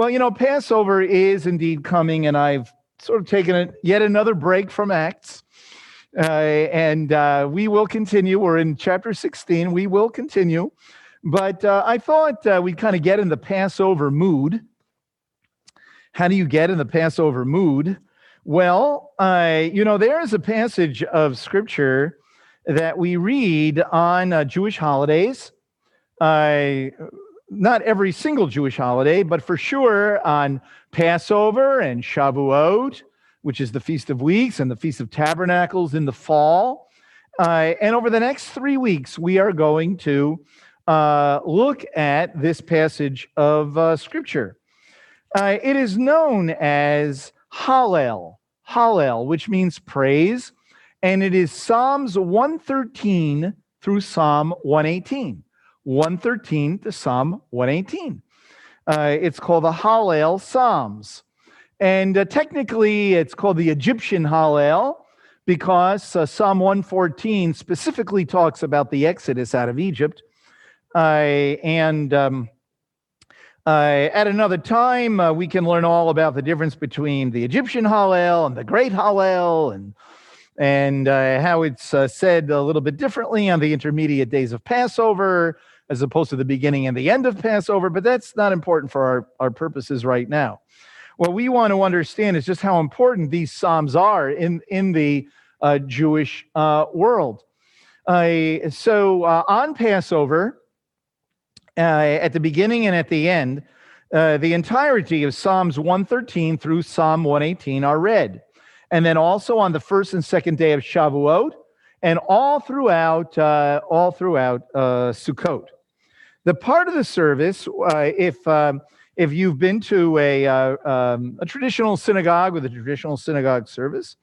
Well, you know, Passover is indeed coming, and I've sort of taken a, yet another break from Acts. Uh, and uh, we will continue. We're in chapter 16. We will continue. But uh, I thought uh, we'd kind of get in the Passover mood. How do you get in the Passover mood? Well, I you know, there is a passage of scripture that we read on uh, Jewish holidays. Not every single Jewish holiday, but for sure on Passover and Shavuot, which is the Feast of Weeks, and the Feast of Tabernacles in the fall. Uh, and over the next three weeks, we are going to uh, look at this passage of uh, Scripture. Uh, it is known as Hallel, Hallel, which means praise, and it is Psalms 113 through Psalm 118. 113 to Psalm 118. Uh, it's called the Hallel Psalms. And uh, technically, it's called the Egyptian Hallel because uh, Psalm 114 specifically talks about the exodus out of Egypt. Uh, and um, uh, at another time, uh, we can learn all about the difference between the Egyptian Hallel and the Great Hallel and and uh, how it's uh, said a little bit differently on the intermediate days of Passover as opposed to the beginning and the end of Passover, but that's not important for our, our purposes right now. What we want to understand is just how important these Psalms are in, in the uh, Jewish uh, world. Uh, so on Passover, at the beginning and at the end, the entirety of Psalms 113 through Psalm 118 are read and then also on the first and second day of Shavuot, and all throughout uh, all throughout uh, Sukkot. The part of the service, uh, if um, if you've been to a uh, um, a traditional synagogue with a traditional synagogue service,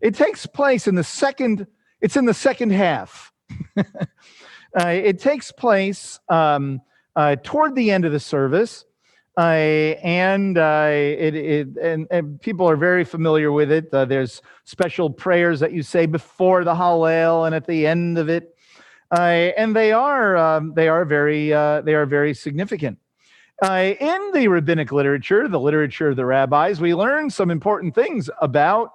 it takes place in the second. It's in the second half. Uh, it takes place um, uh, toward the end of the service uh, and uh, it, it and, and, people are very familiar with it. Uh, there's special prayers that you say before the Hallel and at the end of it, uh, and they are um, they are very uh, they are very significant. Uh, in the rabbinic literature, the literature of the rabbis, we learn some important things about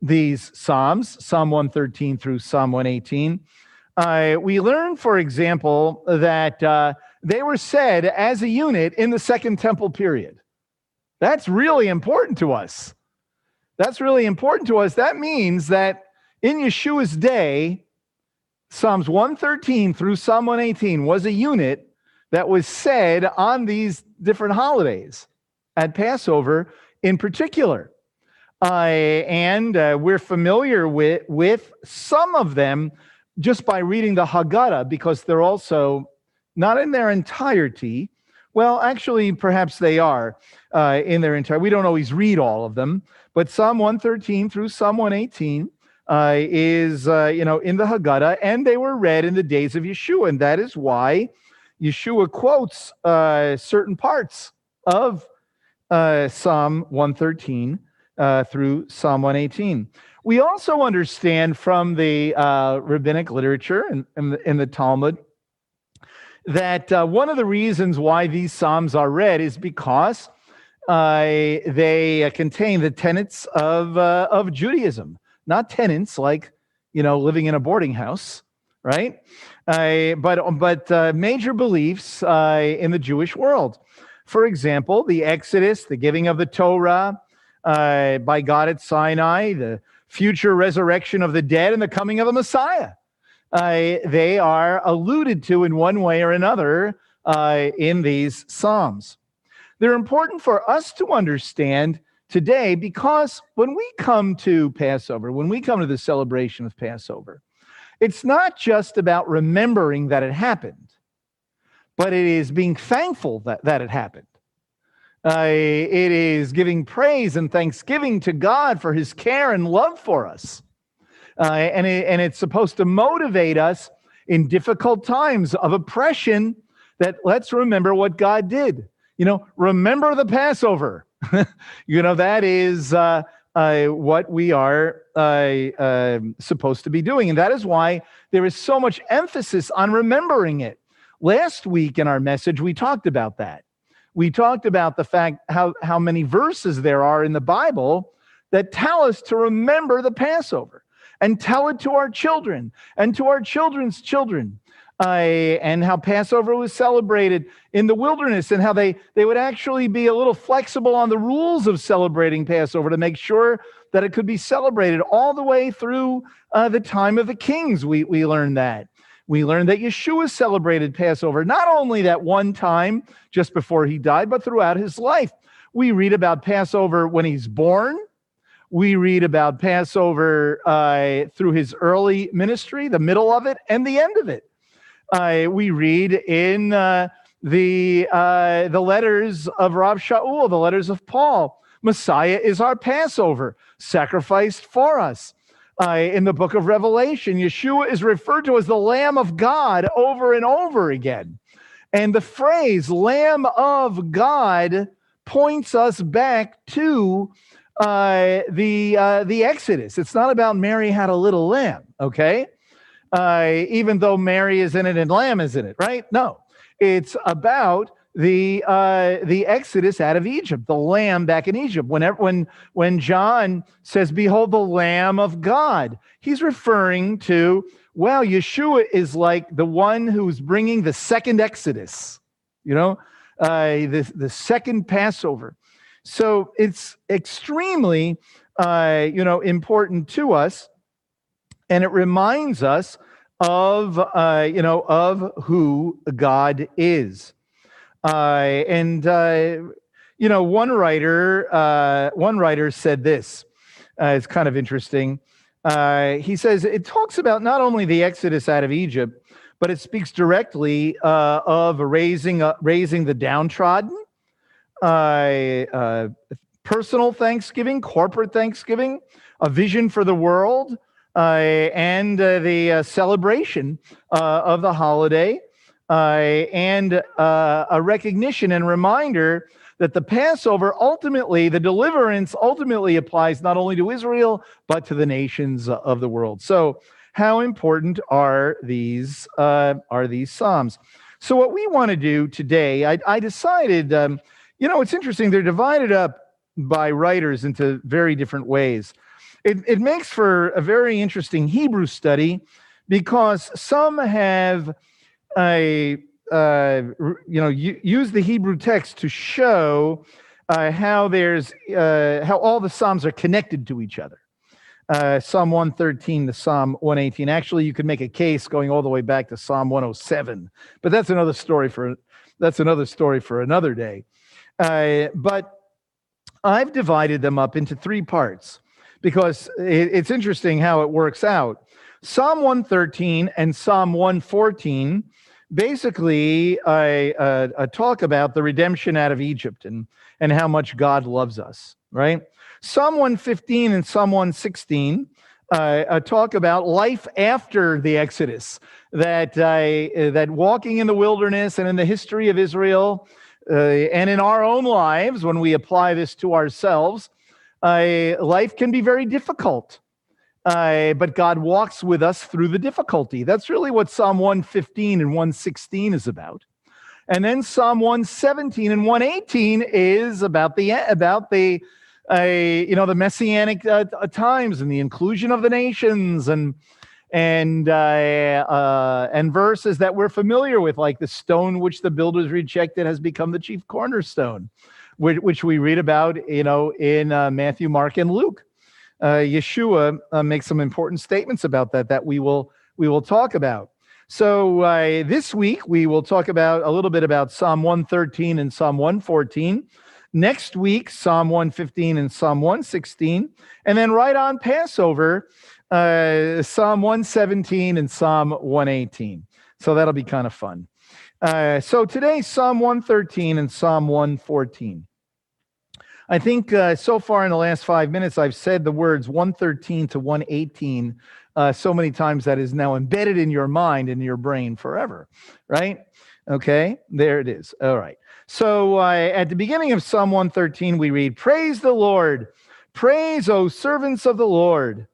these psalms, Psalm 113 through Psalm 118. we learn, for example, that they were said as a unit in the Second Temple period. That's really important to us. That's really important to us. That means that in Yeshua's day, Psalms 113 through Psalm 118 was a unit that was said on these different holidays, at Passover in particular. Uh, and uh, we're familiar with, with some of them just by reading the Haggadah because they're also not in their entirety. Well, actually, perhaps they are uh, in their entire. We don't always read all of them, but Psalm 113 through Psalm 118 uh, is, uh, you know, in the Haggadah, and they were read in the days of Yeshua, and that is why Yeshua quotes uh, certain parts of uh, Psalm 113 uh, through Psalm 118. We also understand from the rabbinic literature and in, in, in the Talmud that uh, one of the reasons why these Psalms are read is because uh, they uh, contain the tenets of, uh, of Judaism, not tenets like, you know, living in a boarding house, right? But but uh, major beliefs in the Jewish world. For example, the Exodus, the giving of the Torah by God at Sinai, the future resurrection of the dead, and the coming of the Messiah uh, they are alluded to in one way or another uh, in these Psalms. They're important for us to understand today because when we come to Passover, when we come to the celebration of Passover, it's not just about remembering that it happened, but it is being thankful that, that it happened. Uh, it is giving praise and thanksgiving to God for his care and love for us uh, and, it, and it's supposed to motivate us in difficult times of oppression that let's remember what God did. You know, remember the Passover. you know, that is uh, uh, what we are uh, um, supposed to be doing. And that is why there is so much emphasis on remembering it. Last week in our message, we talked about that. We talked about the fact how, how many verses there are in the Bible that tell us to remember the Passover and tell it to our children and to our children's children. Uh, and how Passover was celebrated in the wilderness, and how they, they would actually be a little flexible on the rules of celebrating Passover to make sure that it could be celebrated all the way through uh, the time of the kings. We, we learned that. We learned that Yeshua celebrated Passover not only that one time just before he died, but throughout his life. We read about Passover when he's born we read about Passover uh, through his early ministry, the middle of it, and the end of it. Uh, we read in uh, the uh, the letters of Rav Shaul, the letters of Paul. Messiah is our Passover, sacrificed for us. Uh, in the book of Revelation, Yeshua is referred to as the Lamb of God over and over again. And the phrase Lamb of God points us back to uh, the uh, the Exodus. It's not about Mary had a little lamb, okay? Uh, even though Mary is in it and lamb is in it, right? No, it's about the uh, the Exodus out of Egypt, the lamb back in Egypt. Whenever when when John says, "Behold, the Lamb of God," he's referring to well, Yeshua is like the one who's bringing the second Exodus. You know, uh, the the second Passover. So it's extremely, uh, you know, important to us, and it reminds us of, uh, you know, of who God is. Uh, and uh, you know, one writer, uh, one writer said this. Uh, it's kind of interesting. Uh, he says it talks about not only the exodus out of Egypt, but it speaks directly uh, of raising raising the downtrodden uh, uh, personal Thanksgiving, corporate Thanksgiving, a vision for the world, uh, and uh, the uh, celebration uh, of the holiday, and a recognition and reminder that the Passover ultimately, the deliverance ultimately applies not only to Israel, but to the nations of the world. So, how important are these are these psalms? So, what we want to do today, I, I decided. Um, you know, it's interesting. They're divided up by writers into very different ways. It, it makes for a very interesting Hebrew study because some have a uh, you know use the Hebrew text to show uh, how there's uh, how all the psalms are connected to each other. Uh, Psalm 113 to Psalm 118. Actually, you could make a case going all the way back to Psalm 107, but that's another story for that's another story for another day. Uh, but I've divided them up into three parts because it, it's interesting how it works out. Psalm 113 and Psalm 114 basically uh, uh, talk about the redemption out of Egypt and, and how much God loves us, right? Psalm 115 and Psalm 116 uh, uh, talk about life after the Exodus, that, uh, that walking in the wilderness and in the history of Israel, uh, and in our own lives, when we apply this to ourselves, uh, life can be very difficult. Uh, but God walks with us through the difficulty. That's really what Psalm 115 and 116 is about. And then Psalm 117 and 118 is about the about the uh, you know the messianic uh, times and the inclusion of the nations and and uh, uh, and verses that we're familiar with, like the stone which the builders rejected has become the chief cornerstone, which, which we read about, you know, in uh, Matthew, Mark, and Luke. Uh, Yeshua uh, makes some important statements about that that we will we will talk about. So uh, this week we will talk about a little bit about Psalm 113 and Psalm 114. Next week, Psalm 115 and Psalm 116, and then right on Passover uh, Psalm 117 and Psalm 118. So that'll be kind of fun. Uh, so today, Psalm 113 and Psalm 114. I think uh, so far in the last five minutes, I've said the words 113 to 118 uh, so many times that is now embedded in your mind and your brain forever, right? Okay, there it is. All right. So uh, at the beginning of Psalm 113, we read, Praise the Lord. Praise, O servants of the Lord.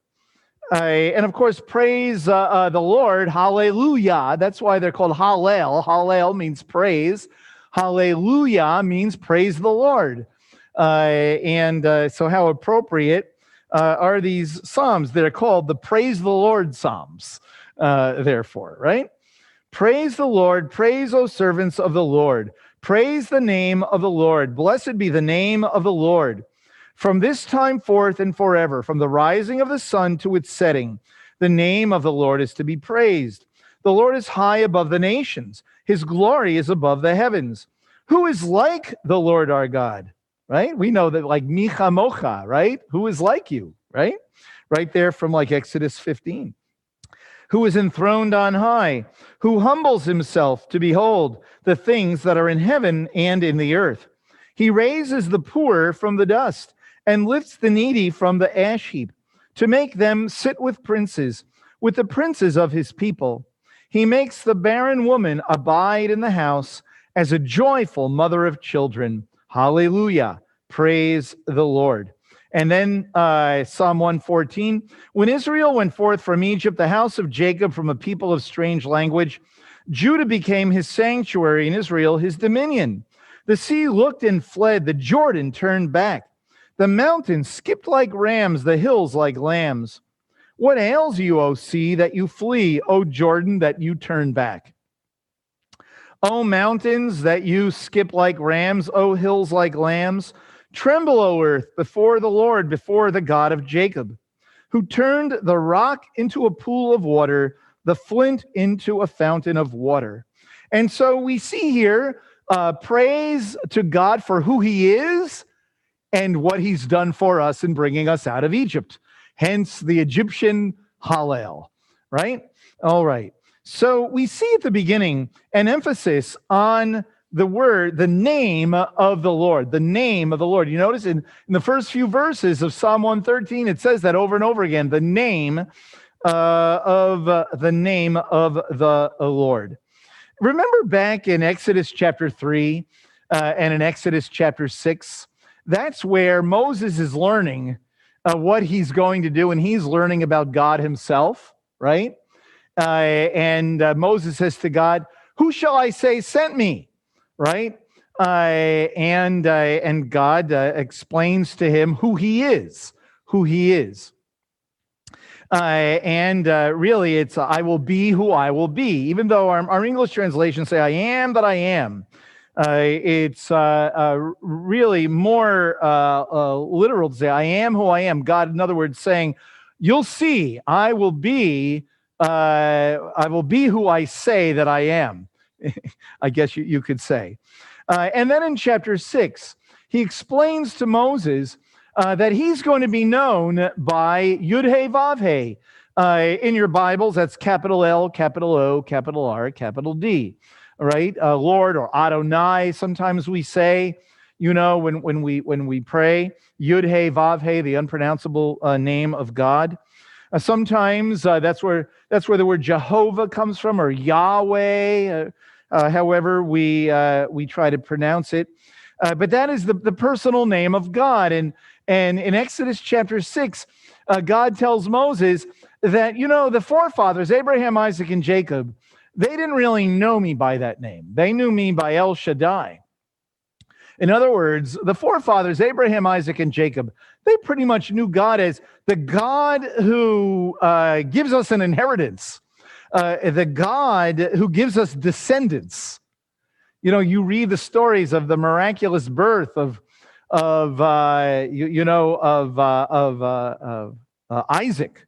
Uh, and of course, praise uh, uh, the Lord. Hallelujah. That's why they're called Hallel. Hallel means praise. Hallelujah means praise the Lord. Uh, and uh, so, how appropriate uh, are these Psalms that are called the Praise the Lord Psalms, therefore, right? Praise the Lord, praise, O servants of the Lord. Praise the name of the Lord. Blessed be the name of the Lord. From this time forth and forever, from the rising of the sun to its setting, the name of the Lord is to be praised. The Lord is high above the nations, his glory is above the heavens. Who is like the Lord our God? Right? We know that, like Mi Chamocha, right? Who is like you, right? Right there from like Exodus 15 who is enthroned on high, who humbles himself to behold the things that are in heaven and in the earth. He raises the poor from the dust and lifts the needy from the ash heap to make them sit with princes, with the princes of his people. He makes the barren woman abide in the house as a joyful mother of children. Hallelujah. Praise the Lord. And then uh, Psalm 114 When Israel went forth from Egypt, the house of Jacob from a people of strange language, Judah became his sanctuary, and Israel his dominion. The sea looked and fled, the Jordan turned back. The mountains skipped like rams, the hills like lambs. What ails you, O sea, that you flee, O Jordan, that you turn back? O mountains, that you skip like rams, O hills like lambs. Tremble, O earth, before the Lord, before the God of Jacob, who turned the rock into a pool of water, the flint into a fountain of water. And so we see here uh, praise to God for who he is and what he's done for us in bringing us out of Egypt. Hence the Egyptian Hallel, right? All right. So we see at the beginning an emphasis on the word, the name of the Lord, the name of the Lord. You notice in, in the first few verses of Psalm 113, it says that over and over again, the name uh, of uh, the name of the Lord. Remember back in Exodus chapter 3 uh, and in Exodus chapter 6, that's where Moses is learning uh, what he's going to do, and he's learning about God himself, right? Uh, and uh, Moses says to God, Who shall I say sent me? Right? Uh, and uh, and God uh, explains to him who he is, who he is. Uh, and uh, really, it's I will be who I will be. Even though our, our English translations say I am that I am, uh, it's really more literal to say I am who I am. God, in other words, saying, "You'll see, I will be." I will be who I say that I am. I guess you, you could say. Uh, and then in chapter six, he explains to Moses uh, that he's going to be known by Yud He Vav He. Uh, in your Bibles, that's capital L, capital O, capital R, capital D, right? Uh, Lord or Adonai, sometimes we say, you know, when, when, we, when we pray, Yud He Vav He, the unpronounceable uh, name of God. Uh, sometimes uh, that's where that's where the word Jehovah comes from, or Yahweh, uh, however we uh, we try to pronounce it. Uh, but that is the, the personal name of God. And and in Exodus chapter six, God tells Moses that you know the forefathers Abraham, Isaac, and Jacob, they didn't really know me by that name. They knew me by El Shaddai. In other words, the forefathers, Abraham, Isaac, and Jacob, they pretty much knew God as the God who uh, gives us an inheritance, uh, the God who gives us descendants. You know, you read the stories of the miraculous birth of, of uh, you, you know, of, uh, of, uh, of uh, Isaac,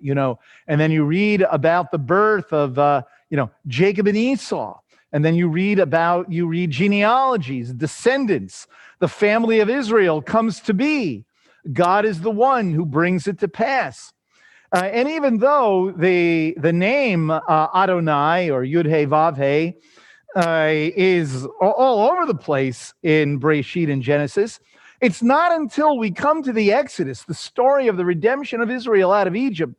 you know, and then you read about the birth of, you know, Jacob and Esau and then you read about, you read genealogies, descendants. The family of Israel comes to be. God is the one who brings it to pass. Uh, and even though the, the name uh, Adonai or Yud He Vav He uh, is all over the place in Breshit and Genesis, it's not until we come to the Exodus, the story of the redemption of Israel out of Egypt,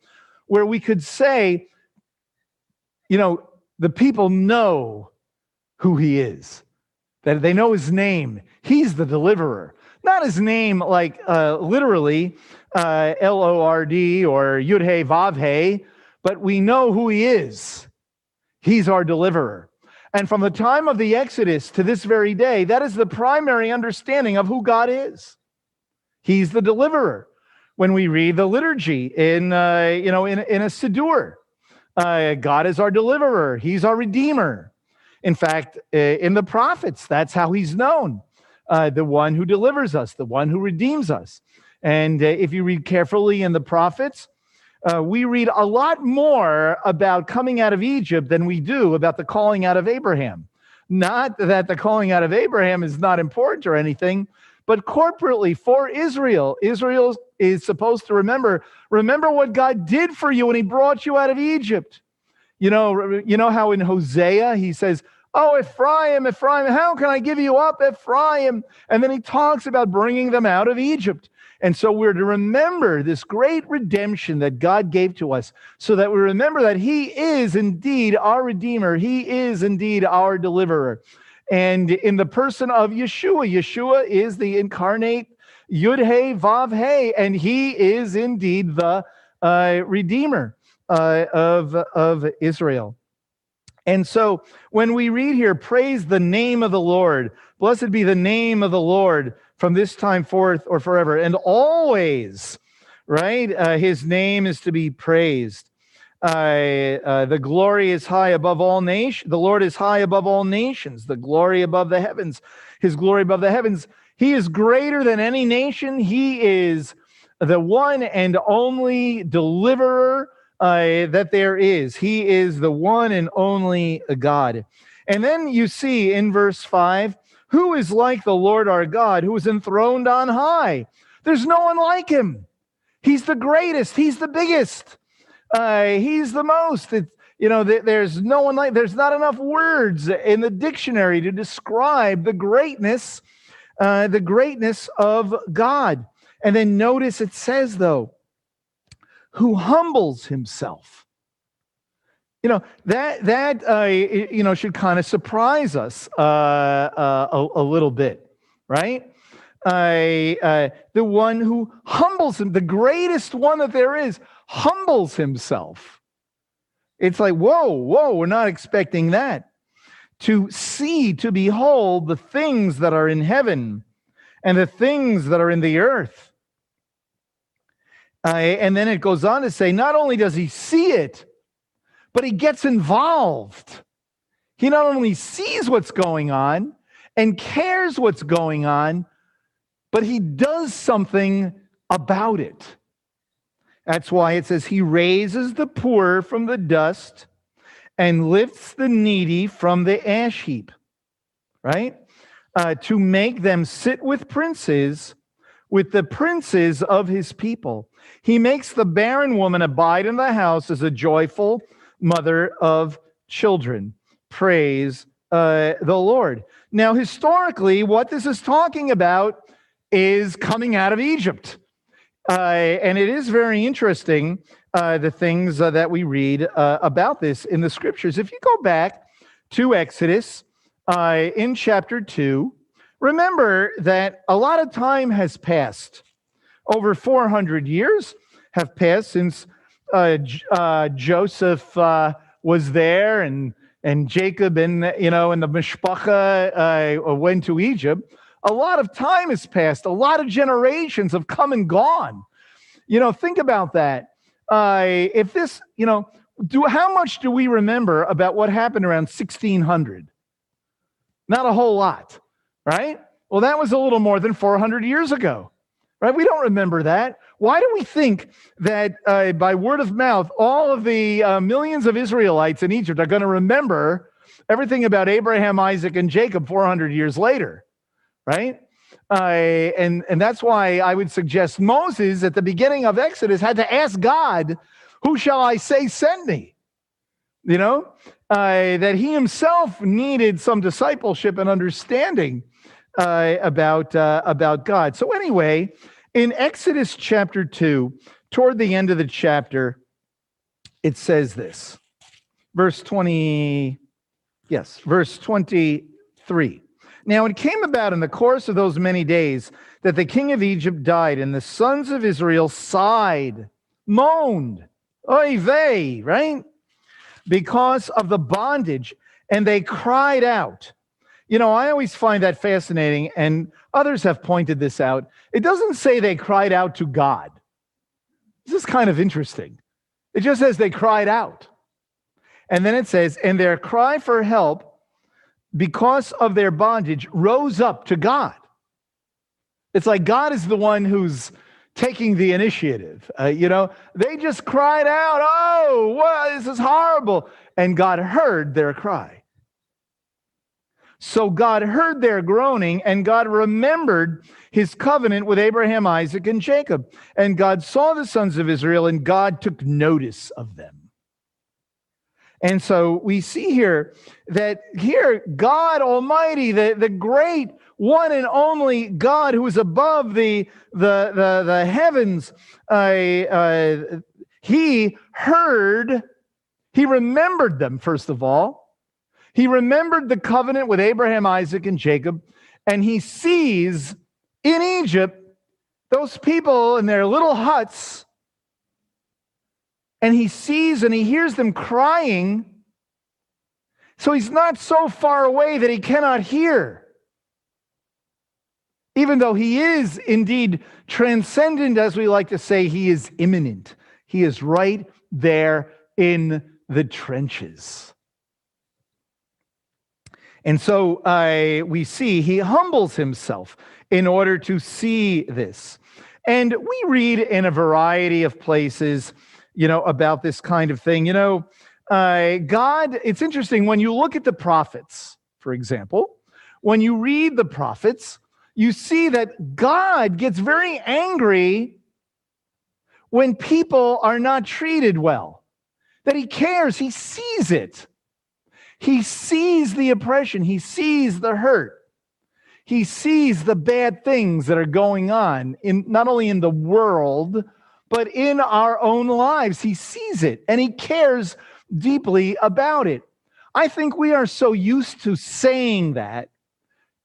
where we could say, you know, the people know who he is, that they know his name. He's the deliverer. Not his name, like uh, literally uh, L O R D or Yud He Vav He, but we know who he is. He's our deliverer. And from the time of the Exodus to this very day, that is the primary understanding of who God is. He's the deliverer. When we read the liturgy in, uh, you know, in, in a Siddur, uh, God is our deliverer. He's our redeemer. In fact, uh, in the prophets, that's how he's known uh, the one who delivers us, the one who redeems us. And uh, if you read carefully in the prophets, uh, we read a lot more about coming out of Egypt than we do about the calling out of Abraham. Not that the calling out of Abraham is not important or anything, but corporately for Israel, Israel is supposed to remember remember what God did for you when he brought you out of Egypt. You know, you know how in Hosea he says, Oh, Ephraim, Ephraim, how can I give you up, Ephraim? And then he talks about bringing them out of Egypt. And so we're to remember this great redemption that God gave to us so that we remember that He is indeed our Redeemer. He is indeed our deliverer. And in the person of Yeshua, Yeshua is the incarnate Yud He Vav He, and He is indeed the uh, Redeemer uh, of, of Israel. And so when we read here, praise the name of the Lord, blessed be the name of the Lord from this time forth or forever, and always, right? Uh, his name is to be praised. Uh, uh, the glory is high above all nations. The Lord is high above all nations. The glory above the heavens. His glory above the heavens. He is greater than any nation. He is the one and only deliverer uh, that there is. He is the one and only God. And then you see in verse 5 who is like the Lord our God, who is enthroned on high? There's no one like him. He's the greatest, he's the biggest, uh, he's the most. It, you know, th- there's no one like, there's not enough words in the dictionary to describe the greatness, uh, the greatness of God. And then notice it says, though, who humbles himself. You know that that uh, you know should kind of surprise us uh, uh, a, a, little bit, right? Uh, the one who humbles him, the greatest one that there is, humbles himself. It's like whoa, whoa, we're not expecting that. To see, to behold the things that are in heaven and the things that are in the earth uh, and then it goes on to say, not only does he see it, but he gets involved. He not only sees what's going on and cares what's going on, but he does something about it. That's why it says he raises the poor from the dust and lifts the needy from the ash heap, right? Uh, to make them sit with princes, with the princes of his people. He makes the barren woman abide in the house as a joyful mother of children. Praise uh, the Lord. Now, historically, what this is talking about is coming out of Egypt. Uh, and it is very interesting, uh, the things uh, that we read uh, about this in the scriptures. If you go back to Exodus uh, in chapter 2, remember that a lot of time has passed over 400 years have passed since uh, uh, Joseph uh, was there and and Jacob and you know and the mishpacha uh, went to Egypt. A lot of time has passed. A lot of generations have come and gone. You know, think about that. Uh, if this, you know, do how much do we remember about what happened around 1600? Not a whole lot, right? Well, that was a little more than 400 years ago right? We don't remember that. Why do we think that uh, by word of mouth, all of the uh, millions of Israelites in Egypt are going to remember everything about Abraham, Isaac, and Jacob 400 years later, right? Uh, and, and that's why I would suggest Moses at the beginning of Exodus had to ask God, Who shall I say sent me? You know, uh, that he himself needed some discipleship and understanding uh, about, uh, about God. So, anyway, in Exodus chapter 2, toward the end of the chapter, it says this. Verse 20, yes, verse 23. Now it came about in the course of those many days that the king of Egypt died, and the sons of Israel sighed, moaned, oy vey, right? Because of the bondage and they cried out. You know, I always find that fascinating, and others have pointed this out. It doesn't say they cried out to God. This is kind of interesting. It just says they cried out. And then it says, and their cry for help because of their bondage rose up to God. It's like God is the one who's taking the initiative. Uh, you know, they just cried out, Oh, this is horrible. And God heard their cry. So God heard their groaning, and God remembered his covenant with Abraham, Isaac, and Jacob. And God saw the sons of Israel, and God took notice of them. And so we see here that here, God Almighty, the, the great one and only God who is above the, the, the, the heavens, uh, uh, he heard, he remembered them, first of all. He remembered the covenant with Abraham, Isaac, and Jacob, and he sees in Egypt those people in their little huts, and he sees and he hears them crying. So he's not so far away that he cannot hear even though he is indeed transcendent, as we like to say, he is immanent. He is right there in the trenches. And so we see he humbles himself in order to see this. And we read in a variety of places, you know, about this kind of thing. You know, uh, God, it's interesting when you look at the prophets, for example, when you read the prophets, you see that God gets very angry when people are not treated well, that he cares, he sees it. He sees the oppression, he sees the hurt. He sees the bad things that are going on in not only in the world, but in our own lives. He sees it and he cares deeply about it. I think we are so used to saying that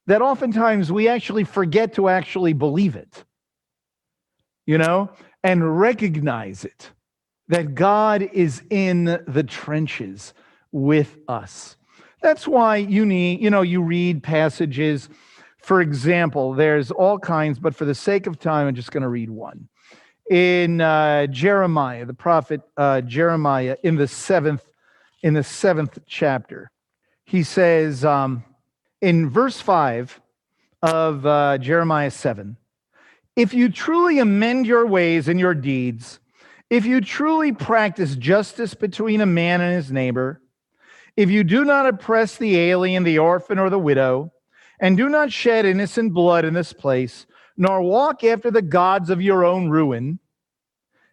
that oftentimes we actually forget to actually believe it, you know, and recognize it that God is in the trenches with us. That's why you need, you know, you read passages. For example, there's all kinds, but for the sake of time, I'm just going to read one. In uh, Jeremiah, the prophet uh, Jeremiah, in the seventh, in the seventh chapter, he says, um, in verse 5 of uh, Jeremiah 7 If you truly amend your ways and your deeds, if you truly practice justice between a man and his neighbor, if you do not oppress the alien, the orphan, or the widow, and do not shed innocent blood in this place, nor walk after the gods of your own ruin,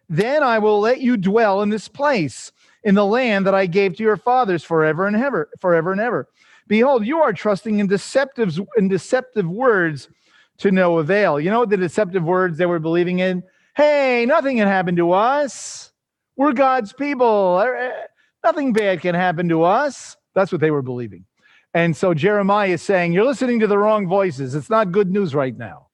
then I will let you dwell in this place, in the land that I gave to your fathers forever and ever, forever and ever. Behold, you are trusting in deceptive, in deceptive words to no avail. You know the deceptive words they were believing in? Hey, nothing can happen to us. We're God's people. Er, er, nothing bad can happen to us. That's what they were believing. And so Jeremiah is saying, You're listening to the wrong voices. It's not good news right now,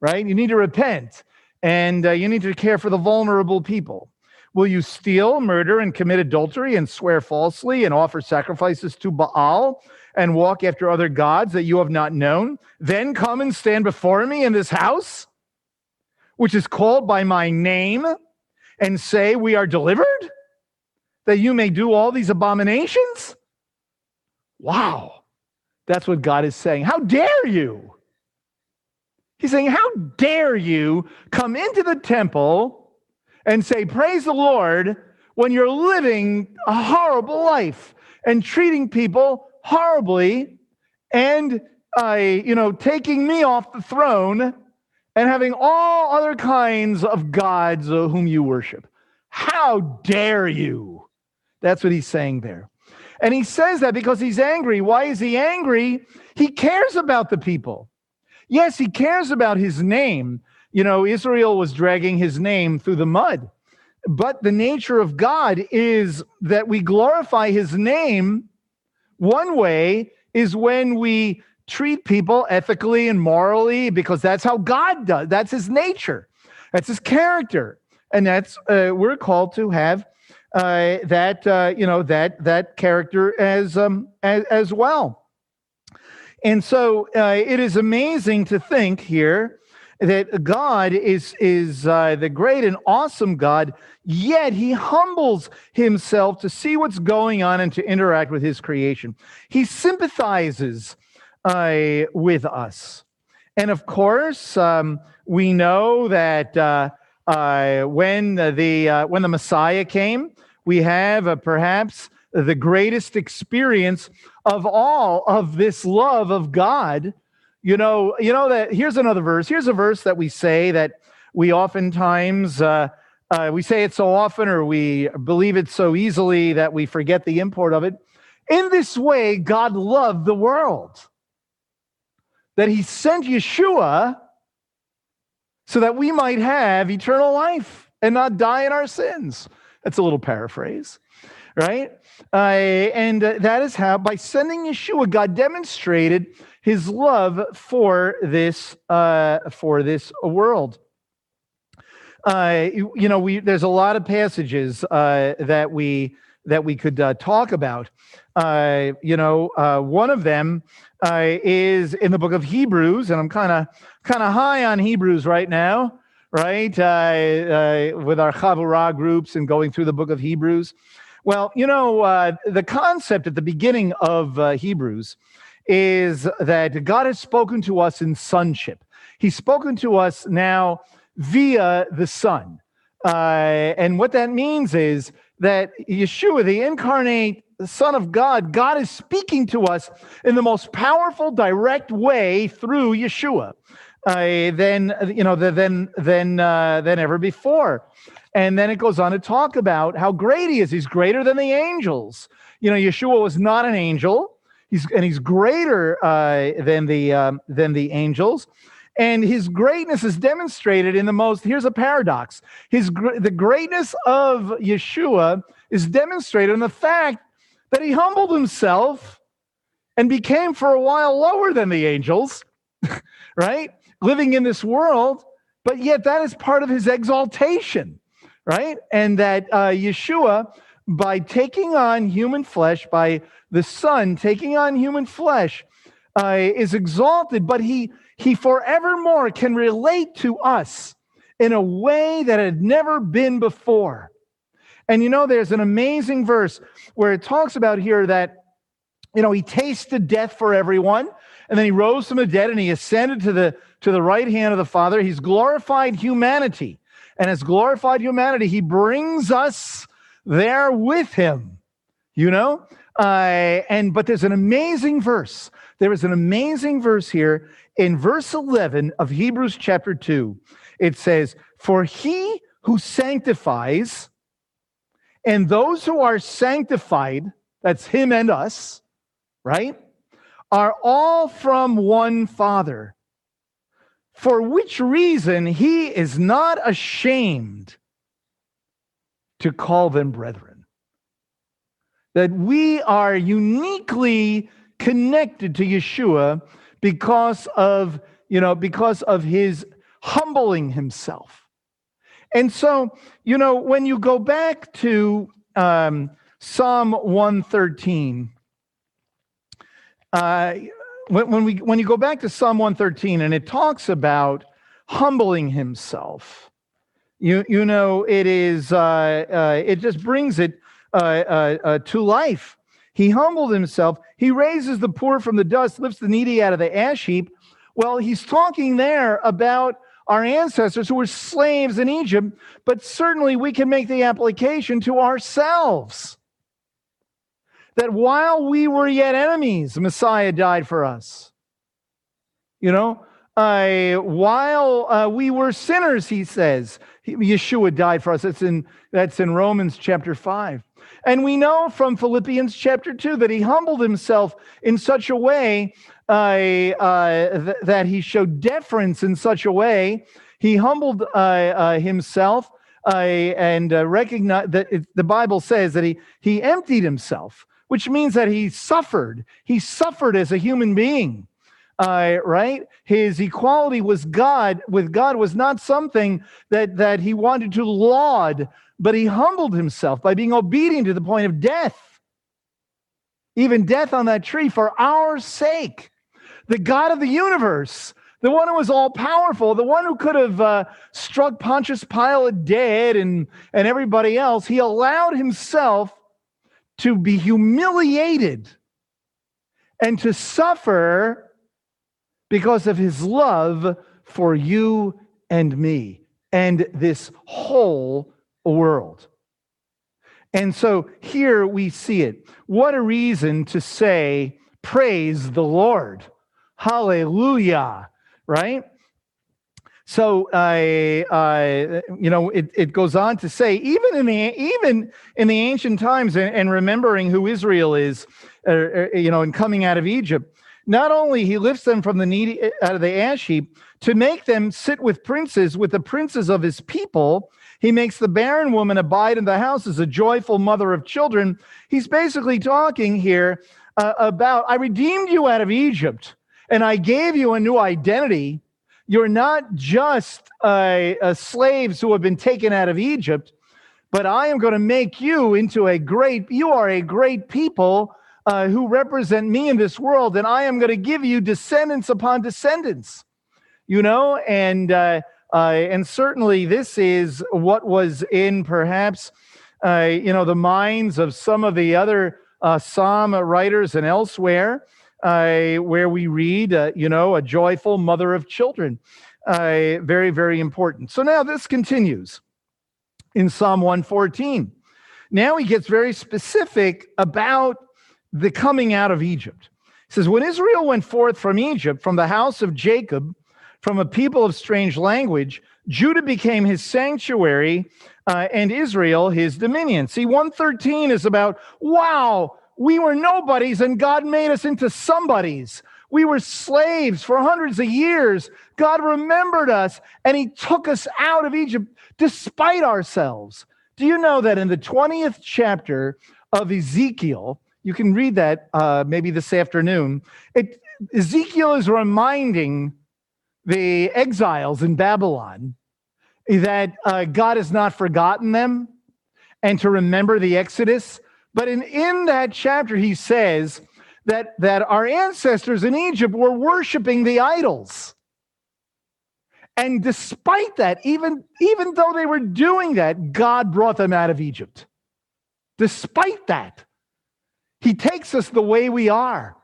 right? You need to repent and uh, you need to care for the vulnerable people. Will you steal, murder, and commit adultery, and swear falsely, and offer sacrifices to Baal, and walk after other gods that you have not known? Then come and stand before me in this house, which is called by my name, and say, We are delivered, that you may do all these abominations? Wow. That's what God is saying. How dare you? He's saying, How dare you come into the temple? And say, Praise the Lord, when you're living a horrible life and treating people horribly and uh, you know taking me off the throne and having all other kinds of gods whom you worship. How dare you? That's what he's saying there. And he says that because he's angry. Why is he angry? He cares about the people. Yes he cares about his name you know, Israel was dragging his name through the mud. But the nature of God is that we glorify his name. One way is when we treat people ethically and morally because that's how God does. That's his nature. That's his character. And that's uh, we're called to have uh, that uh, you know that that character as um, as, as well. And so uh, it is amazing to think here that God is is uh, the great and awesome God, yet He humbles Himself to see what's going on and to interact with His creation. He sympathizes uh, with us, and of course, um, we know that uh, uh when the uh, when the Messiah came, we have uh, perhaps the greatest experience of all of this love of God you know, you know that here's another verse. Here's a verse that we say that we oftentimes uh, uh, we say it so often, or we believe it so easily that we forget the import of it. In this way, God loved the world, that He sent Yeshua so that we might have eternal life and not die in our sins. That's a little paraphrase, right? Uh, and uh, that is how, by sending Yeshua, God demonstrated his love for this uh, for this world. Uh, you, know, we there's a lot of passages uh, that we that we could uh, talk about. Uh, you know, uh, one of them is in the book of Hebrews, and I'm kind of kind of high on Hebrews right now, right? with our Chavurah groups and going through the book of Hebrews. Well, you know, the concept at the beginning of Hebrews is that God has spoken to us in sonship. He's spoken to us now via the Son. Uh, and what that means is that Yeshua, the incarnate Son of God, God is speaking to us in the most powerful, direct way through Yeshua. Uh, than you know than than uh, than ever before, and then it goes on to talk about how great he is. He's greater than the angels. You know, Yeshua was not an angel. He's and he's greater uh, than the um, than the angels, and his greatness is demonstrated in the most. Here's a paradox: his the greatness of Yeshua is demonstrated in the fact that he humbled himself and became for a while lower than the angels, right? Living in this world, but yet that is part of his exaltation, right? And that uh, Yeshua, by taking on human flesh, by the Son taking on human flesh, uh, is exalted, but he, he forevermore can relate to us in a way that had never been before. And you know, there's an amazing verse where it talks about here that, you know, he tasted death for everyone, and then he rose from the dead and he ascended to the to the right hand of the Father. He's glorified humanity. And as glorified humanity, he brings us there with him. You know? Uh, and but there's an amazing verse. There is an amazing verse here in verse 11 of Hebrews chapter 2. It says, For he who sanctifies and those who are sanctified, that's him and us, right, are all from one Father. For which reason he is not ashamed to call them brethren that we are uniquely connected to Yeshua because of, you know, because of his humbling himself. And so, you know, when you go back to um, Psalm 113, uh, when, when, we, when you go back to Psalm 113 and it talks about humbling himself, you, you know, it is, uh, uh, it just brings it uh, uh, uh, to life. He humbled himself. He raises the poor from the dust, lifts the needy out of the ash heap. Well, he's talking there about our ancestors who were slaves in Egypt, but certainly we can make the application to ourselves. That while we were yet enemies, Messiah died for us. You know, uh, while uh, we were sinners, he says, Yeshua died for us. That's in, that's in Romans chapter 5. And we know from Philippians chapter 2 that he humbled himself in such a way uh, uh, th- that he showed deference in such a way. He humbled uh, uh himself and recognized that it, the Bible says that he, he emptied himself, which means that he suffered. He suffered as a human being. Uh, right? His equality was God with God was not something that that he wanted to laud, but he humbled himself by being obedient to the point of death, even death on that tree for our sake. The God of the universe, the one who was all powerful, the one who could have uh, struck Pontius Pilate dead and, and everybody else, he allowed himself to be humiliated and to suffer because of his love for you and me and this whole world. And so here we see it. What a reason to say, Praise the Lord. Hallelujah, right? So, uh, you know, it, it goes on to say, even in the even in the ancient times, and, and remembering who Israel is, uh, uh you know, and coming out of Egypt, not only he lifts them from the needy out of the ash heap to make them sit with princes, with the princes of his people. He makes the barren woman abide in the house as a joyful mother of children. He's basically talking here uh, about I redeemed you out of Egypt and I gave you a new identity. You're not just uh, uh, slaves who have been taken out of Egypt, but I am going to make you into a great, you are a great people uh, who represent me in this world, and I am going to give you descendants upon descendants. You know, and uh, uh, and certainly this is what was in perhaps uh, you know the minds of some of the other uh, psalm writers and elsewhere, uh, where we read, you know, a joyful mother of children. very, very important. So now this continues in Psalm 114. Now he gets very specific about the coming out of Egypt. He says, When Israel went forth from Egypt, from the house of Jacob, from a people of strange language, Judah became his sanctuary uh, and Israel his dominion. See, 113 is about, wow, we were nobodies and God made us into somebodies. We were slaves for hundreds of years. God remembered us and he took us out of Egypt despite ourselves. Do you know that in the 20th chapter of Ezekiel, you can read that uh, maybe this afternoon. It, Ezekiel is reminding the exiles in Babylon that uh, God has not forgotten them and to remember the Exodus. But in, in that chapter, he says that, that our ancestors in Egypt were worshiping the idols. And despite that, even, even though they were doing that, God brought them out of Egypt. Despite that, he takes us the way we are,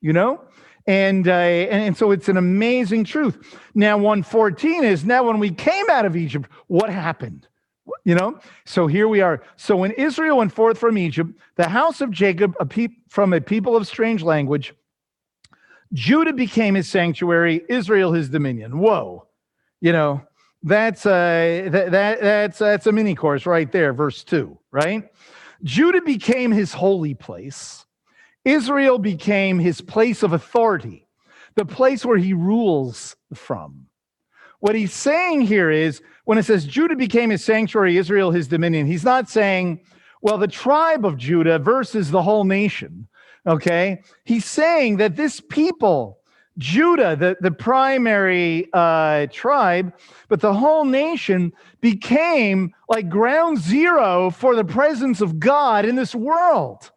you know? And, uh, and so it's an amazing truth. Now, 114 is now when we came out of Egypt, what happened? You know, so here we are. So when Israel went forth from Egypt, the house of Jacob a peop- from a people of strange language, Judah became his sanctuary, Israel his dominion. Whoa, you know, that's a that, that that's that's a mini course right there, verse two, right? Judah became his holy place. Israel became his place of authority, the place where he rules from. What he's saying here is when it says Judah became his sanctuary, Israel his dominion, he's not saying, well, the tribe of Judah versus the whole nation. Okay. He's saying that this people, Judah, the, the primary uh, tribe, but the whole nation became like ground zero for the presence of God in this world.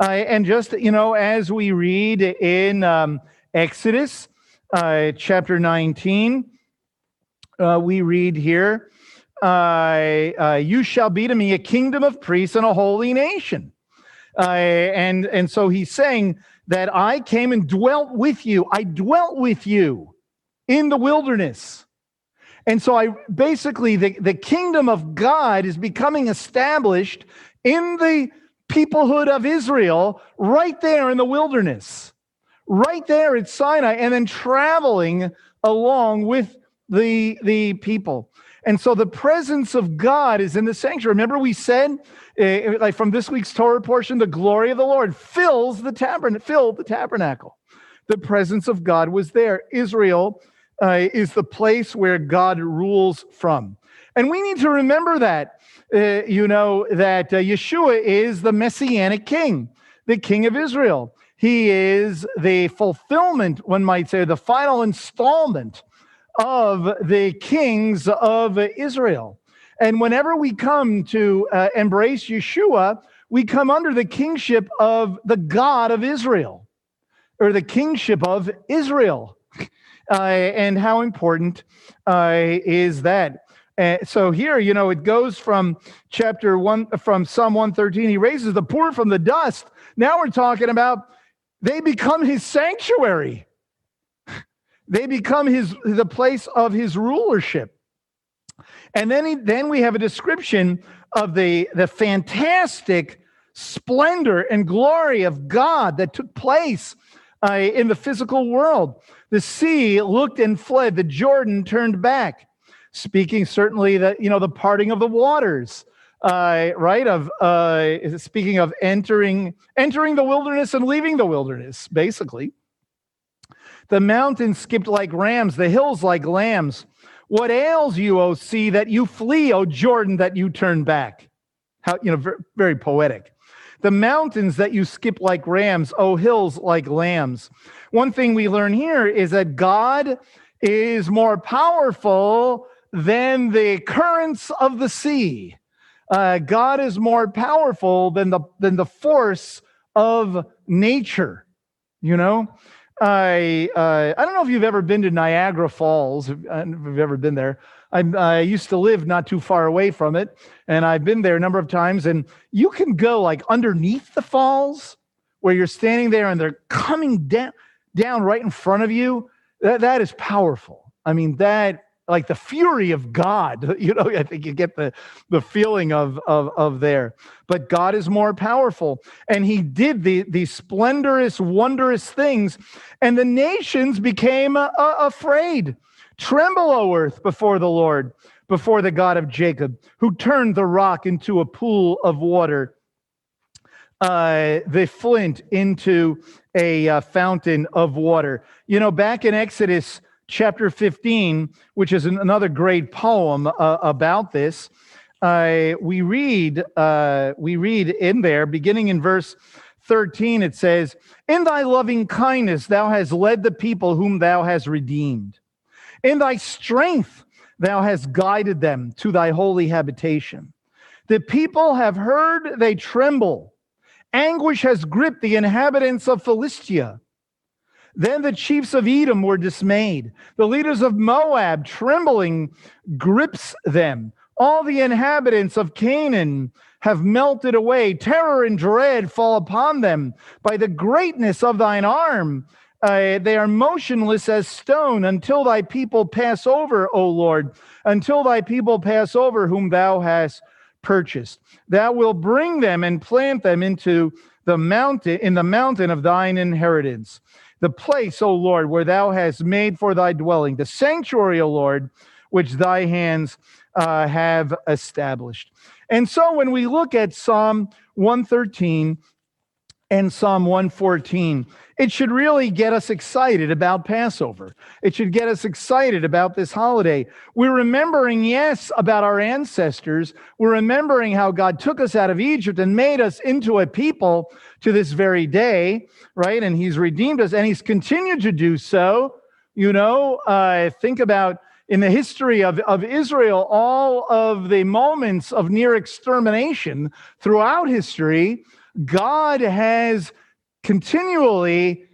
Uh, and just, you know, as we read in um, Exodus uh, chapter 19, uh, we read here, uh, uh, You shall be to me a kingdom of priests and a holy nation. And, and so he's saying, that I came and dwelt with you. I dwelt with you in the wilderness. And so I basically, the, the kingdom of God is becoming established in the peoplehood of Israel right there in the wilderness, right there at Sinai, and then traveling along with the, the people. And so the presence of God is in the sanctuary. Remember, we said, uh, like from this week's Torah portion, the glory of the Lord fills the tabernacle, filled the tabernacle. The presence of God was there. Israel uh, is the place where God rules from. And we need to remember that, uh, you know, that Yeshua is the messianic king, the king of Israel. He is the fulfillment, one might say, the final installment of the kings of Israel. And whenever we come to uh, embrace Yeshua, we come under the kingship of the God of Israel, or the kingship of Israel. Uh, and how important uh, is that? Uh, so here, you know, it goes from chapter one, from Psalm 113, he raises the poor from the dust. Now we're talking about they become his sanctuary. They become his the place of his rulership. And then, he, then we have a description of the, the fantastic splendor and glory of God that took place uh, in the physical world. The sea looked and fled, the Jordan turned back. Speaking certainly that, you know, the parting of the waters, uh, right? Of uh, speaking of entering, entering the wilderness and leaving the wilderness, basically. The mountains skipped like rams, the hills like lambs. What ails you, O sea, that you flee, O Jordan, that you turn back? How, you know, very, poetic. The mountains that you skip like rams, O hills like lambs. One thing we learn here is that God is more powerful than the currents of the sea. Uh, God is more powerful than the than the force of nature. You know, I uh, I don't know if you've ever been to Niagara Falls. If you've ever been there. I, I used to live not too far away from it, and I've been there a number of times. And you can go like underneath the falls, where you're standing there and they're coming down down right in front of you. That that is powerful. I mean that like the fury of God. You know, I think you get the, the feeling of, of, of there. But God is more powerful. And he did the, the splendorous, wondrous things. And the nations became uh, afraid. Tremble, O earth, before the Lord, before the God of Jacob, who turned the rock into a pool of water, uh, the flint into a uh, fountain of water. You know, back in Exodus chapter 15, which is another great poem uh, about this, uh, we read uh, we read in there, beginning in verse 13, it says, "In thy loving kindness thou hast led the people whom thou hast redeemed. In thy strength thou hast guided them to thy holy habitation. The people have heard; they tremble. Anguish has gripped the inhabitants of Philistia." Then the chiefs of Edom were dismayed. The leaders of Moab, trembling, grips them. All the inhabitants of Canaan have melted away. Terror and dread fall upon them. By the greatness of thine arm, uh, they are motionless as stone until thy people pass over, O Lord, until thy people pass over, whom thou hast purchased. Thou wilt bring them and plant them into the mountain, in the mountain of thine inheritance the place, O Lord, where thou hast made for thy dwelling, the sanctuary, O Lord, which thy hands uh, have established. And so when we look at Psalm 113 and Psalm 114, it should really get us excited about Passover. It should get us excited about this holiday. We're remembering, yes, about our ancestors. We're remembering how God took us out of Egypt and made us into a people to this very day, right? And He's redeemed us and He's continued to do so. You know, uh, think about in the history of, of Israel, all of the moments of near extermination throughout history, God has continually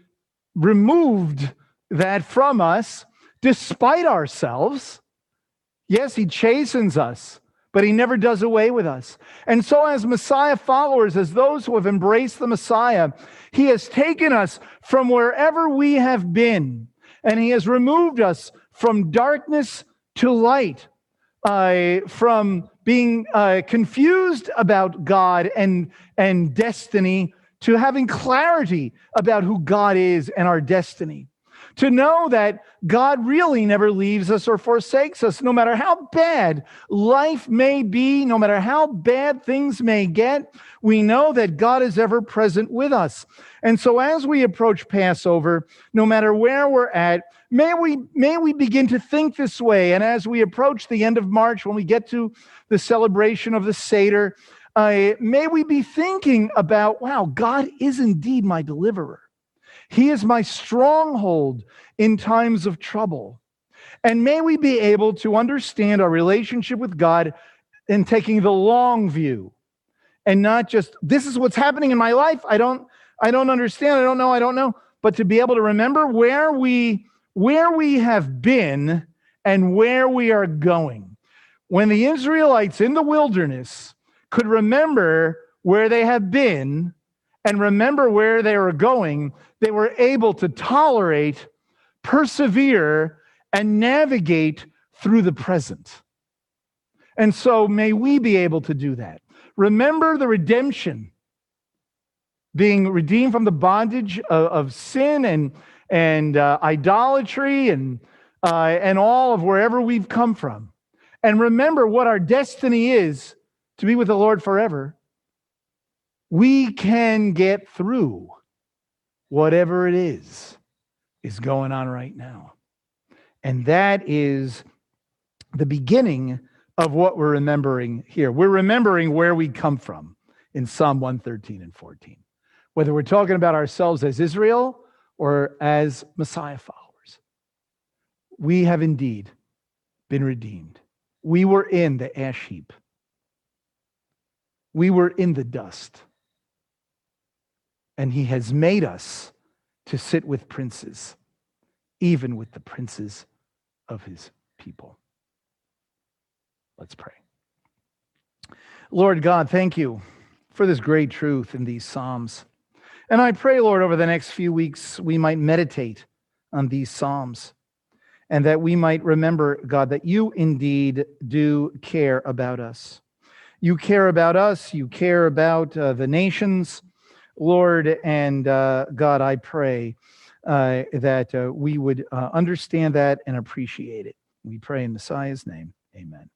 removed that from us despite ourselves. Yes, he chastens us, but he never does away with us. And so, as Messiah followers, as those who have embraced the Messiah, he has taken us from wherever we have been, and he has removed us from darkness to light, uh, from being uh, confused about God and, and destiny to having clarity about who God is and our destiny. To know that God really never leaves us or forsakes us, no matter how bad life may be, no matter how bad things may get, we know that God is ever present with us. And so as we approach Passover, no matter where we're at, may we, may we begin to think this way. And as we approach the end of March, when we get to the celebration of the Seder, uh, may we be thinking about, wow, God is indeed my deliverer. He is my stronghold in times of trouble. And may we be able to understand our relationship with God in taking the long view and not just this is what's happening in my life. I don't I don't understand. I don't know. I don't know. But to be able to remember where we where we have been and where we are going. When the Israelites in the wilderness could remember where they have been and remember where they were going, they were able to tolerate, persevere, and navigate through the present. And so may we be able to do that. Remember the redemption, being redeemed from the bondage of, of sin and, and uh, idolatry and, uh, and all of wherever we've come from. And remember what our destiny is to be with the Lord forever. We can get through whatever it is is going on right now. And that is the beginning of what we're remembering here. We're remembering where we come from in Psalm 113 and 14, whether we're talking about ourselves as Israel or as Messiah followers. We have indeed been redeemed. We were in the ash heap, we were in the dust. And he has made us to sit with princes, even with the princes of his people. Let's pray. Lord God, thank you for this great truth in these Psalms. And I pray, Lord, over the next few weeks, we might meditate on these Psalms and that we might remember, God, that you indeed do care about us. You care about us, you care about uh, the nations, Lord, and uh, God, I pray uh, that uh, we would uh, understand that and appreciate it. We pray in Messiah's name. Amen.